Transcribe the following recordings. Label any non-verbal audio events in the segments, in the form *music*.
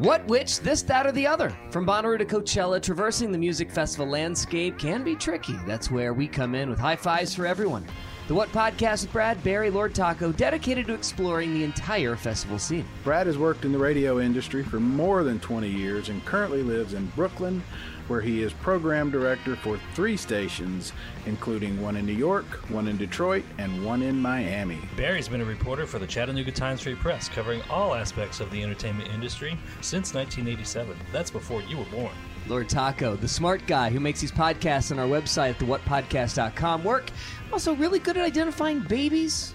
What, which, this, that, or the other? From Bonnaroo to Coachella, traversing the music festival landscape can be tricky. That's where we come in with high fives for everyone. The What Podcast with Brad, Barry, Lord Taco, dedicated to exploring the entire festival scene. Brad has worked in the radio industry for more than 20 years and currently lives in Brooklyn, where he is program director for three stations, including one in New York, one in Detroit, and one in Miami. Barry's been a reporter for the Chattanooga Times Free Press, covering all aspects of the entertainment industry since 1987. That's before you were born. Lord Taco, the smart guy who makes these podcasts on our website at thewhatpodcast.com work. Also, really good at identifying babies,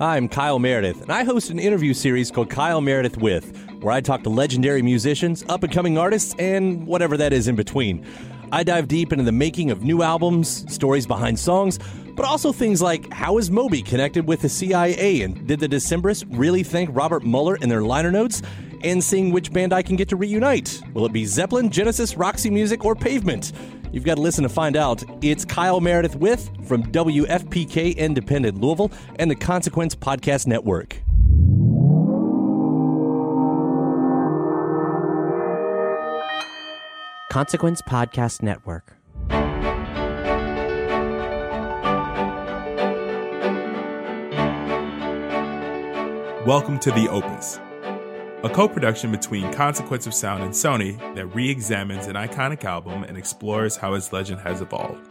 I'm Kyle Meredith, and I host an interview series called Kyle Meredith With, where I talk to legendary musicians, up and coming artists, and whatever that is in between. I dive deep into the making of new albums, stories behind songs, but also things like how is Moby connected with the CIA, and did the Decemberists really thank Robert Mueller in their liner notes? And seeing which band I can get to reunite. Will it be Zeppelin, Genesis, Roxy Music, or Pavement? You've got to listen to find out. It's Kyle Meredith with from WFPK Independent Louisville and the Consequence Podcast Network. Consequence Podcast Network. Welcome to The Opus, a co production between Consequence of Sound and Sony that re examines an iconic album and explores how its legend has evolved.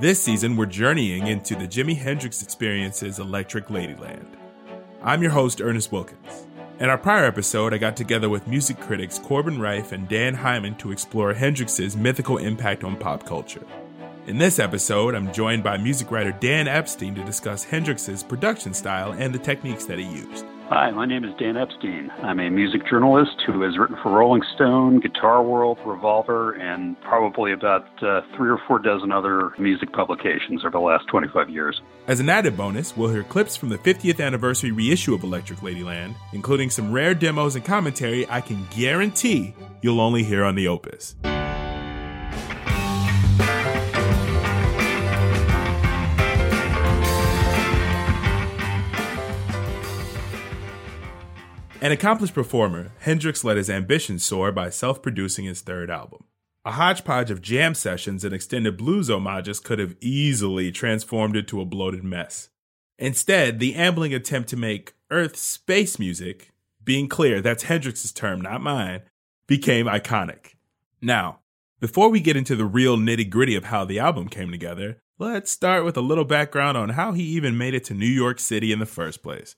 This season, we're journeying into the Jimi Hendrix Experience's Electric Ladyland. I'm your host, Ernest Wilkins. In our prior episode, I got together with music critics Corbin Reiff and Dan Hyman to explore Hendrix's mythical impact on pop culture. In this episode, I'm joined by music writer Dan Epstein to discuss Hendrix's production style and the techniques that he used. Hi, my name is Dan Epstein. I'm a music journalist who has written for Rolling Stone, Guitar World, Revolver, and probably about uh, three or four dozen other music publications over the last 25 years. As an added bonus, we'll hear clips from the 50th anniversary reissue of Electric Ladyland, including some rare demos and commentary I can guarantee you'll only hear on the Opus. An accomplished performer, Hendrix let his ambitions soar by self producing his third album. A hodgepodge of jam sessions and extended blues homages could have easily transformed it to a bloated mess. Instead, the ambling attempt to make Earth space music, being clear, that's Hendrix's term, not mine, became iconic. Now, before we get into the real nitty gritty of how the album came together, let's start with a little background on how he even made it to New York City in the first place.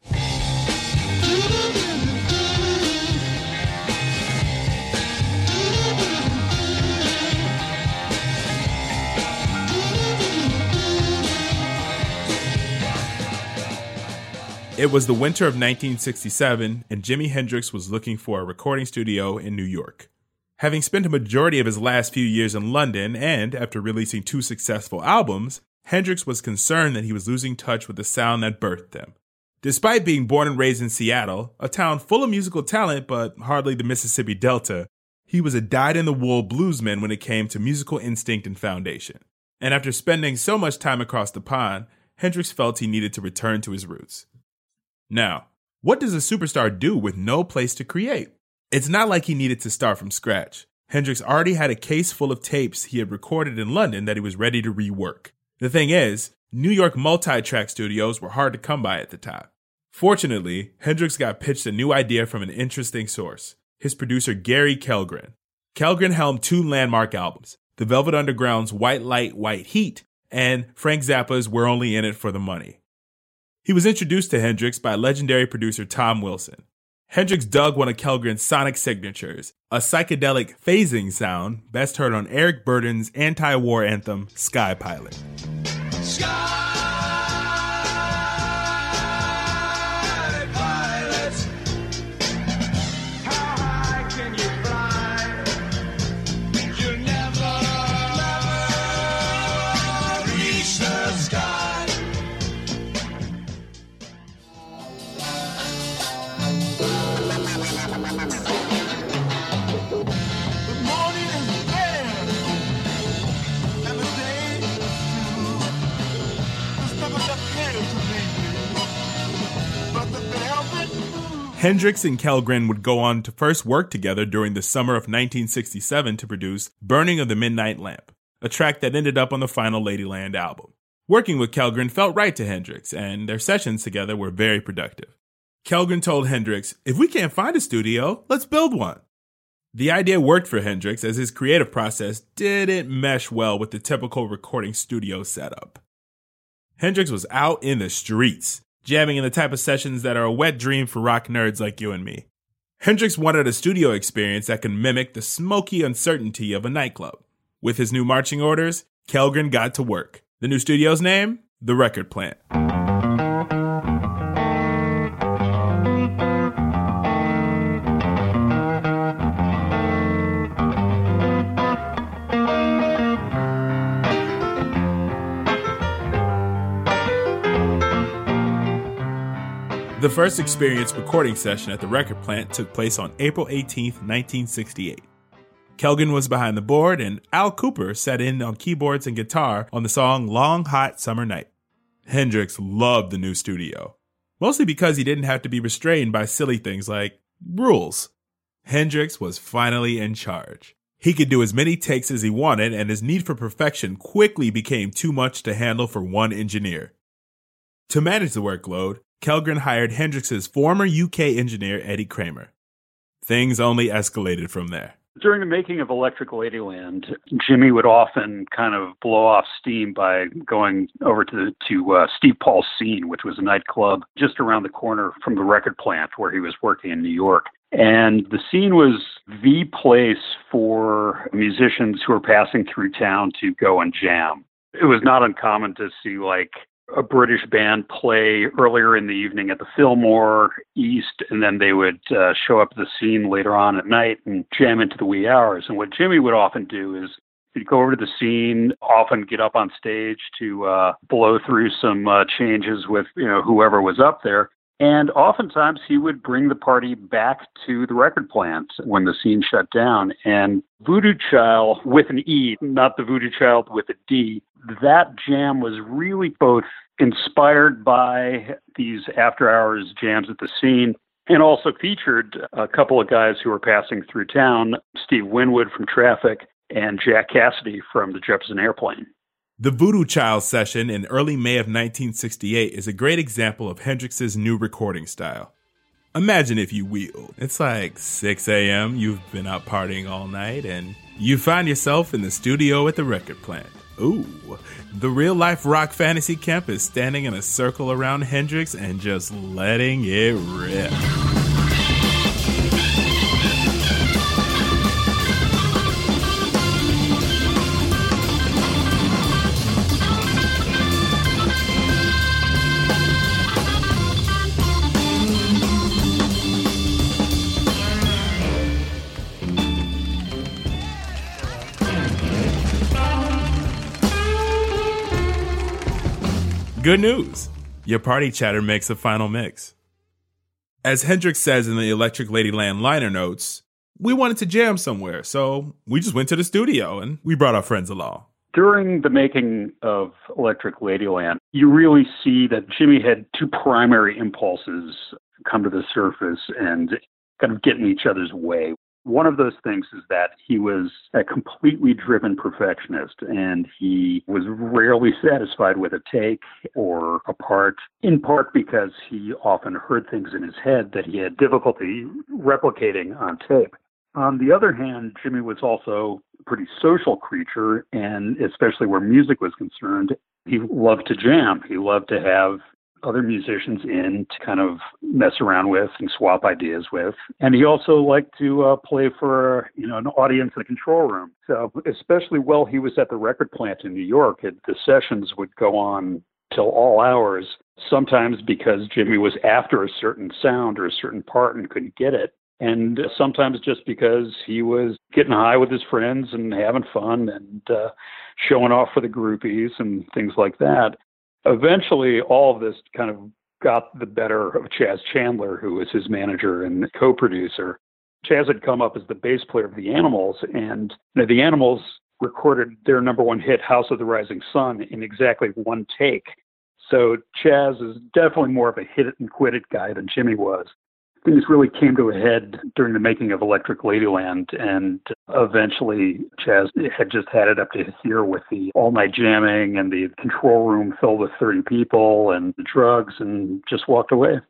It was the winter of 1967, and Jimi Hendrix was looking for a recording studio in New York. Having spent a majority of his last few years in London, and after releasing two successful albums, Hendrix was concerned that he was losing touch with the sound that birthed him. Despite being born and raised in Seattle, a town full of musical talent but hardly the Mississippi Delta, he was a dyed in the wool bluesman when it came to musical instinct and foundation. And after spending so much time across the pond, Hendrix felt he needed to return to his roots. Now, what does a superstar do with no place to create? It's not like he needed to start from scratch. Hendrix already had a case full of tapes he had recorded in London that he was ready to rework. The thing is, New York multi track studios were hard to come by at the time. Fortunately, Hendrix got pitched a new idea from an interesting source his producer Gary Kellgren. Kellgren helmed two landmark albums The Velvet Underground's White Light, White Heat, and Frank Zappa's We're Only in It for the Money. He was introduced to Hendrix by legendary producer Tom Wilson. Hendrix dug one of Kellgren's sonic signatures, a psychedelic phasing sound best heard on Eric Burdon's anti war anthem, Sky Pilot. Sky! Hendrix and Kellgren would go on to first work together during the summer of 1967 to produce Burning of the Midnight Lamp, a track that ended up on the final Ladyland album. Working with Kellgren felt right to Hendrix, and their sessions together were very productive. Kellgren told Hendrix, If we can't find a studio, let's build one. The idea worked for Hendrix as his creative process didn't mesh well with the typical recording studio setup. Hendrix was out in the streets, jamming in the type of sessions that are a wet dream for rock nerds like you and me. Hendrix wanted a studio experience that could mimic the smoky uncertainty of a nightclub. With his new marching orders, Kellgren got to work. The new studio's name? The Record Plant. The first experience recording session at the record plant took place on April 18, 1968. Kellgren was behind the board, and Al Kooper sat in on keyboards and guitar on the song Long Hot Summer Night. Hendrix loved the new studio, mostly because he didn't have to be restrained by silly things like rules. Hendrix was finally in charge. He could do as many takes as he wanted, and his need for perfection quickly became too much to handle for one engineer. To manage the workload, Kellgren hired Hendrix's former UK engineer, Eddie Kramer. Things only escalated from there. During the making of Electric Ladyland, Jimi would often kind of blow off steam by going over to to uh, Steve Paul's Scene, which was a nightclub just around the corner from the record plant where he was working in New York. And the scene was the place for musicians who were passing through town to go and jam. It was not uncommon to see like a British band play earlier in the evening at the Fillmore East, and then they would uh, show up at the scene later on at night and jam into the wee hours. And what Jimi would often do is he'd go over to the scene, often get up on stage to uh, blow through some uh, changes with you know whoever was up there. And oftentimes he would bring the party back to the record plant when the scene shut down. And Voodoo Child with an E, not the Voodoo Child with a D, that jam was really both inspired by these after hours jams at the scene and also featured a couple of guys who were passing through town Steve Winwood from Traffic and Jack Casady from the Jefferson Airplane. The Voodoo Child session in early May of 1968 is a great example of Hendrix's new recording style. Imagine if you will, it's like 6 a.m., you've been out partying all night, and you find yourself in the studio at the record plant. Ooh, the real life rock fantasy camp is standing in a circle around Hendrix and just letting it rip. Good news! Your party chatter makes the final mix. As Hendrix says in the Electric Ladyland liner notes, we wanted to jam somewhere, so we just went to the studio and we brought our friends along. During the making of Electric Ladyland, you really see that Jimi had two primary impulses come to the surface and kind of get in each other's way. One of those things is that he was a completely driven perfectionist and he was rarely satisfied with a take or a part, in part because he often heard things in his head that he had difficulty replicating on tape. On the other hand, Jimi was also a pretty social creature, and especially where music was concerned, he loved to jam. He loved to have other musicians in to kind of mess around with and swap ideas with. And he also liked to uh, play for you know an audience in the control room. So especially while he was at the record plant in New York, it, the sessions would go on till all hours. Sometimes because Jimi was after a certain sound or a certain part and couldn't get it. And sometimes just because he was getting high with his friends and having fun and uh, showing off for the groupies and things like that eventually all of this kind of got the better of Chas Chandler, who was his manager and co-producer. Chas had come up as the bass player of the Animals, and you know, the Animals recorded their number one hit, "House of the Rising Sun," in exactly one take. So Chas is definitely more of a hit it and quit it guy than Jimi was things really came to a head during the making of Electric Ladyland, and eventually Chas had just had it up to his ear with the all night jamming and the control room filled with 30 people and the drugs, and just walked away.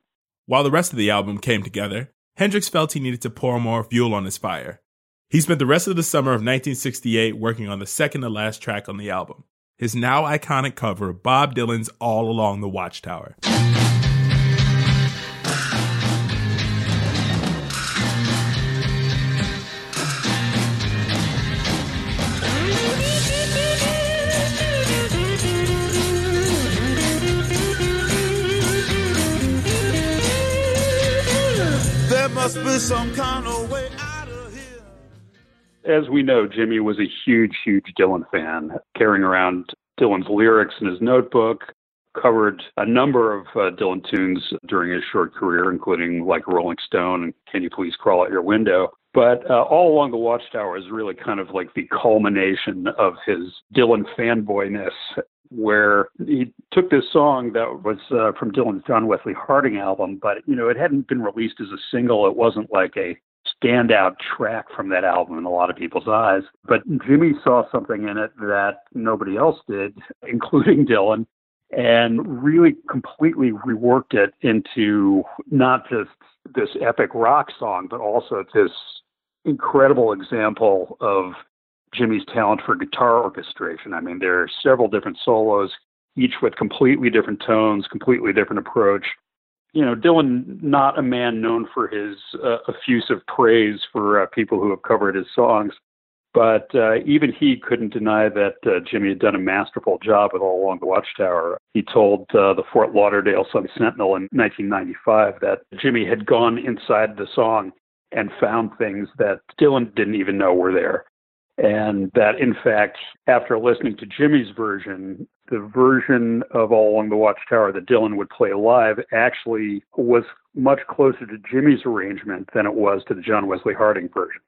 While the rest of the album came together, Hendrix felt he needed to pour more fuel on his fire. He spent the rest of the summer of 1968 working on the second to last track on the album, his now iconic cover of Bob Dylan's All Along the Watchtower. Must be some kind of way out of here. As we know, Jimi was a huge, huge Dylan fan, carrying around Dylan's lyrics in his notebook, covered a number of uh, Dylan tunes during his short career, including like Rolling Stone and Can You Please Crawl Out Your Window. But uh, All Along the Watchtower is really kind of like the culmination of his Dylan fanboyness where he took this song that was uh, from Dylan's John Wesley Harding album, but you know it hadn't been released as a single. It wasn't like a standout track from that album in a lot of people's eyes. But Jimi saw something in it that nobody else did, *laughs* including Dylan, and really completely reworked it into not just this epic rock song, but also this incredible example of Jimi's talent for guitar orchestration. I mean, there are several different solos, each with completely different tones, completely different approach. You know, Dylan, not a man known for his uh, effusive praise for uh, people who have covered his songs, but uh, even he couldn't deny that uh, Jimi had done a masterful job with All Along the Watchtower. He told uh, the Fort Lauderdale Sun Sentinel in 1995 that Jimi had gone inside the song and found things that Dylan didn't even know were there. And that, in fact, after listening to Jimi's version, the version of All Along the Watchtower that Dylan would play live actually was much closer to Jimi's arrangement than it was to the John Wesley Harding version.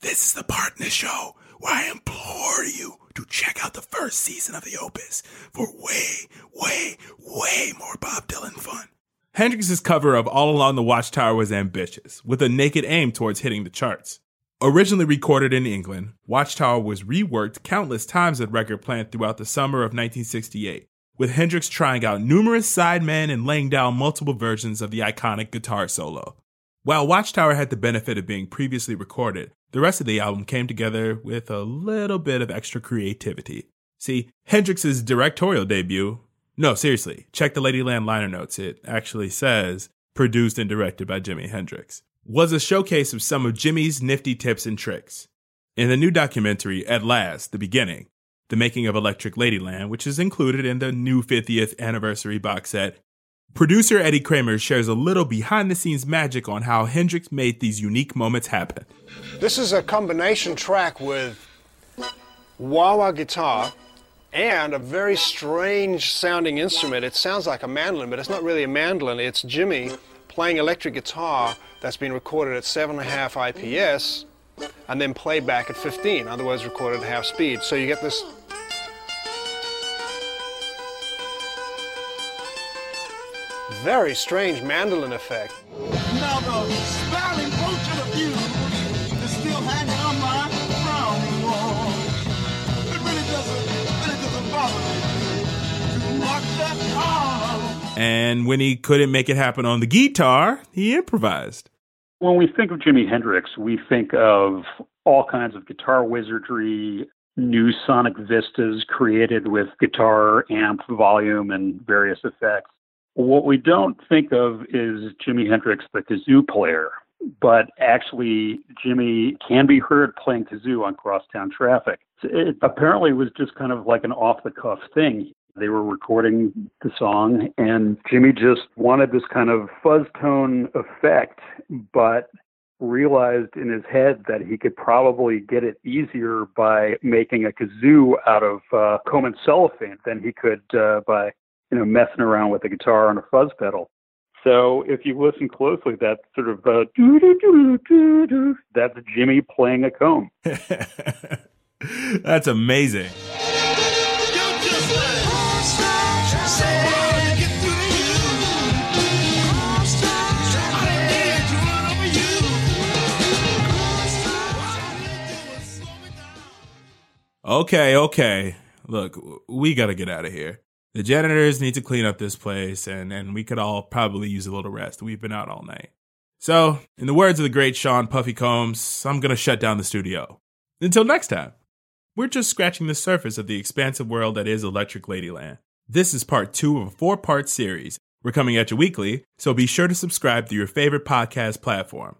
This is the part in the show where I implore you to check out the first season of the Opus for way, way, way more Bob Dylan fun. Hendrix's cover of All Along the Watchtower was ambitious, with a naked aim towards hitting the charts. Originally recorded in England, Watchtower was reworked countless times at Record Plant throughout the summer of 1968, with Hendrix trying out numerous sidemen and laying down multiple versions of the iconic guitar solo. While Watchtower had the benefit of being previously recorded, the rest of the album came together with a little bit of extra creativity. See, Hendrix's directorial debut, no, seriously, check the Ladyland liner notes. It actually says produced and directed by Jimi Hendrix was a showcase of some of Jimi's nifty tips and tricks. In the new documentary, At Last, The Beginning, the making of Electric Ladyland, which is included in the new 50th anniversary box set, producer Eddie Kramer shares a little behind the scenes magic on how Hendrix made these unique moments happen. This is a combination track with wah wah guitar and a very strange sounding instrument. It sounds like a mandolin, but it's not really a mandolin. It's Jimi playing electric guitar that's been recorded at 7.5 IPS and then played back at 15, otherwise recorded at half speed. So you get this very strange mandolin effect. And when he couldn't make it happen on the guitar, he improvised. When we think of Jimi Hendrix, we think of all kinds of guitar wizardry, new sonic vistas created with guitar, amp, volume, and various effects. What we don't think of is Jimi Hendrix, the kazoo player, but actually, Jimi can be heard playing kazoo on crosstown traffic. It apparently was just kind of like an off the cuff thing. They were recording the song, and Jimi just wanted this kind of fuzz tone effect, but realized in his head that he could probably get it easier by making a kazoo out of uh, comb and cellophane than he could uh, by you know messing around with a guitar on a fuzz pedal. So if you listen closely, that sort of uh, doo doo doo doo doo, that's Jimi playing a comb. *laughs* That's amazing. Okay, okay. Look, we got to get out of here. The janitors need to clean up this place, and, and we could all probably use a little rest. We've been out all night. So, in the words of the great Sean Puffy Combs, I'm going to shut down the studio. Until next time, we're just scratching the surface of the expansive world that is Electric Ladyland. This is part two of a four part series. We're coming at you weekly, so be sure to subscribe through your favorite podcast platform.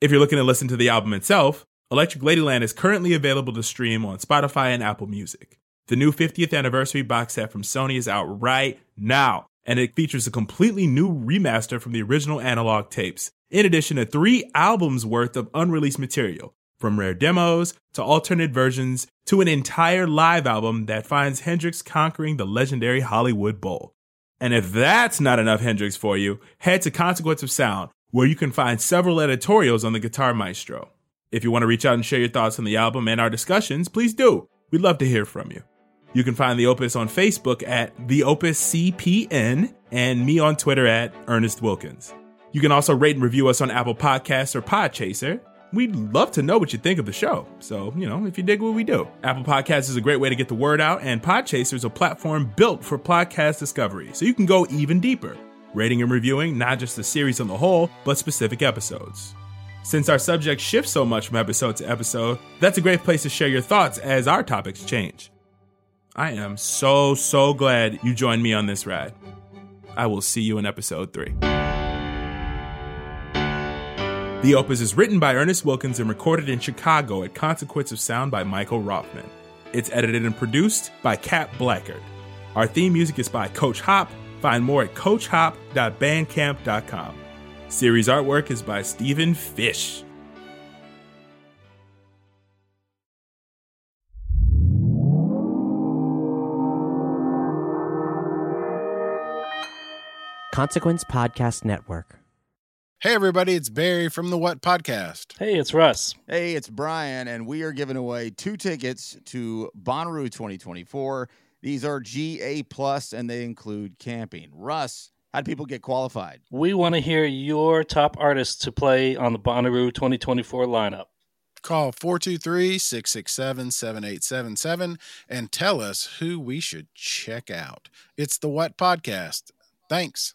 If you're looking to listen to the album itself, Electric Ladyland is currently available to stream on Spotify and Apple Music. The new 50th anniversary box set from Sony is out right now, and it features a completely new remaster from the original analog tapes, in addition to three albums worth of unreleased material, from rare demos to alternate versions to an entire live album that finds Hendrix conquering the legendary Hollywood Bowl. And if that's not enough Hendrix for you, head to Consequence of Sound, where you can find several editorials on the Guitar Maestro. If you want to reach out and share your thoughts on the album and our discussions, please do. We'd love to hear from you. You can find the Opus on Facebook at the Opus CPN and me on Twitter at Ernest Wilkins. You can also rate and review us on Apple Podcasts or Podchaser. We'd love to know what you think of the show. So, you know, if you dig what we do. Apple Podcasts is a great way to get the word out, and Podchaser is a platform built for podcast discovery, so you can go even deeper, rating and reviewing not just the series on the whole, but specific episodes. Since our subject shifts so much from episode to episode, that's a great place to share your thoughts as our topics change. I am so, so glad you joined me on this ride. I will see you in episode three. The Opus is written by Ernest Wilkins and recorded in Chicago at Consequence of Sound by Michael Rothman. It's edited and produced by Kat Blackard. Our theme music is by Coach Hop. Find more at coachhop.bandcamp.com. Series artwork is by Stephen Fish. Consequence Podcast Network. Hey, everybody, it's Barry from the What Podcast. Hey, it's Russ. Hey, it's Brian, and we are giving away two tickets to Bonnaroo 2024. These are GA Plus, and they include camping. Russ, how do people get qualified? We want to hear your top artists to play on the Bonnaroo 2024 lineup. Call 423 667 7877 and tell us who we should check out. It's the What Podcast. Thanks.